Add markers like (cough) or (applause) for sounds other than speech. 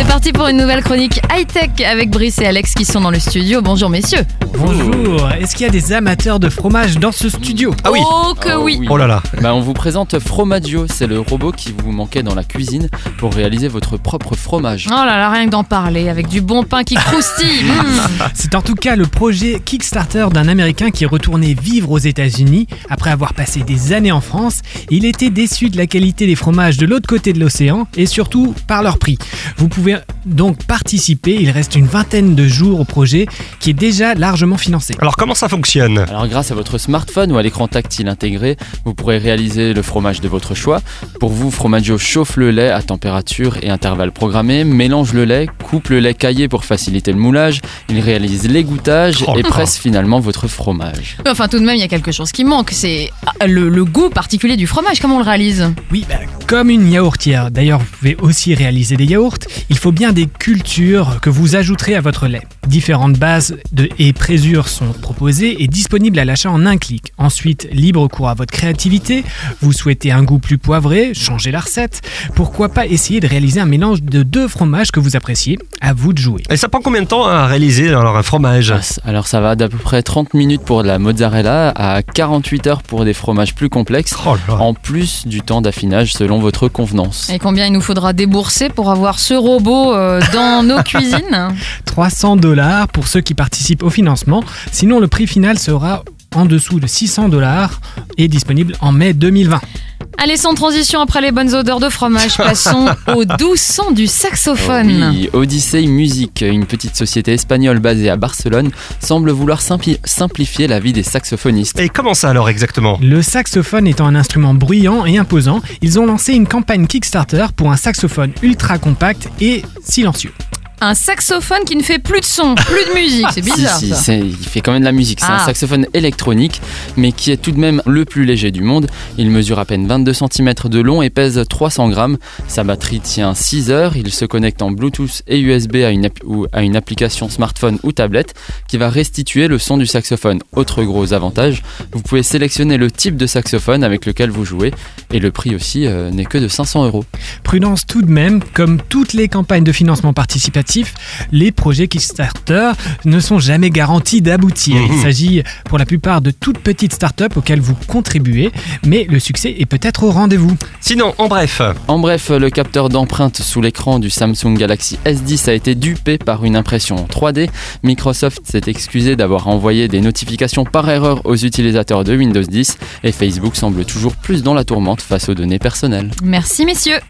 C'est parti pour une nouvelle chronique high-tech avec Brice et Alex qui sont dans le studio. Bonjour messieurs. Bonjour, est-ce qu'il y a des amateurs de fromage dans ce studio? Ah oui Oh que Oh oui. Oh là là Bah, on vous présente Fromaggio, c'est le robot qui vous manquait dans la cuisine pour réaliser votre propre fromage. Oh là là, rien que d'en parler, avec du bon pain qui croustille. (laughs) Mmh. C'est en tout cas le projet Kickstarter d'un Américain qui est retourné vivre aux États-Unis après avoir passé des années en France. Il était déçu de la qualité des fromages de l'autre côté de l'océan et surtout par leur prix. Vous pouvez donc participer, il reste une vingtaine de jours au projet qui est déjà largement financé. Alors comment ça fonctionne? Alors grâce à votre smartphone ou à l'écran tactile intégré, vous pourrez réaliser le fromage de votre choix. Pour vous, Fromaggio chauffe le lait à température et intervalle programmé, mélange le lait, coupe le lait caillé pour faciliter le moulage, il réalise l'égouttage Oh et presse finalement votre fromage. Enfin tout de même, il y a quelque chose qui manque, c'est ah, le, le goût particulier du fromage. Comment on le réalise? Oui, bah, comme une yaourtière. D'ailleurs, vous pouvez aussi réaliser des yaourts. Il faut bien des cultures que vous ajouterez à votre lait. Différentes bases de et présures sont proposées et disponibles à l'achat en un clic. Ensuite, libre cours à votre créativité. Vous souhaitez un goût plus poivré, changez la recette. Pourquoi pas essayer de réaliser un mélange de deux fromages que vous appréciez À vous de jouer. Et ça prend combien de temps à réaliser alors un fromage? Alors ça va d'à peu près 30 minutes pour de la mozzarella à 48 heures pour des fromages plus complexes. Oh là là. En plus du temps d'affinage selon votre convenance. Et combien il nous faudra débourser pour avoir ce robot euh, dans nos (laughs) cuisines 300 dollars pour ceux qui participent au financement. Sinon, le prix final sera en dessous de 600 dollars et disponible en mai 2020. Allez, sans transition, après les bonnes odeurs de fromage, (laughs) passons au doux son du saxophone. Oui, Odyssey Music, une petite société espagnole basée à Barcelone, semble vouloir simplifier la vie des saxophonistes. Et comment ça alors exactement? Le saxophone étant un instrument bruyant et imposant, ils ont lancé une campagne Kickstarter pour un saxophone ultra compact et silencieux. Un saxophone qui ne fait plus de son, plus de musique, c'est Si, bizarre si, ça. c'est- il fait quand même de la musique. C'est Ah. un saxophone électronique, mais qui est tout de même le plus léger du monde. Il mesure à peine 22 cm de long et pèse 300 grammes. Sa batterie tient 6 heures. Il se connecte en Bluetooth et USB à une, ou à une application smartphone ou tablette qui va restituer le son du saxophone. Autre gros avantage, vous pouvez sélectionner le type de saxophone avec lequel vous jouez et le prix aussi euh, n'est que de 500 euros. Prudence tout de même, comme toutes les campagnes de financement participatif, les projets Kickstarter ne sont jamais garantis d'aboutir. Il Mhm. s'agit pour la plupart de toutes petites startups auxquelles vous contribuez, mais le succès est peut-être au rendez-vous. Sinon, en bref, En bref, le capteur d'empreinte sous l'écran du Samsung Galaxy S10 a été dupé par une impression en 3D. Microsoft s'est excusé d'avoir envoyé des notifications par erreur aux utilisateurs de Windows 10 et Facebook semble toujours plus dans la tourmente face aux données personnelles. Merci messieurs.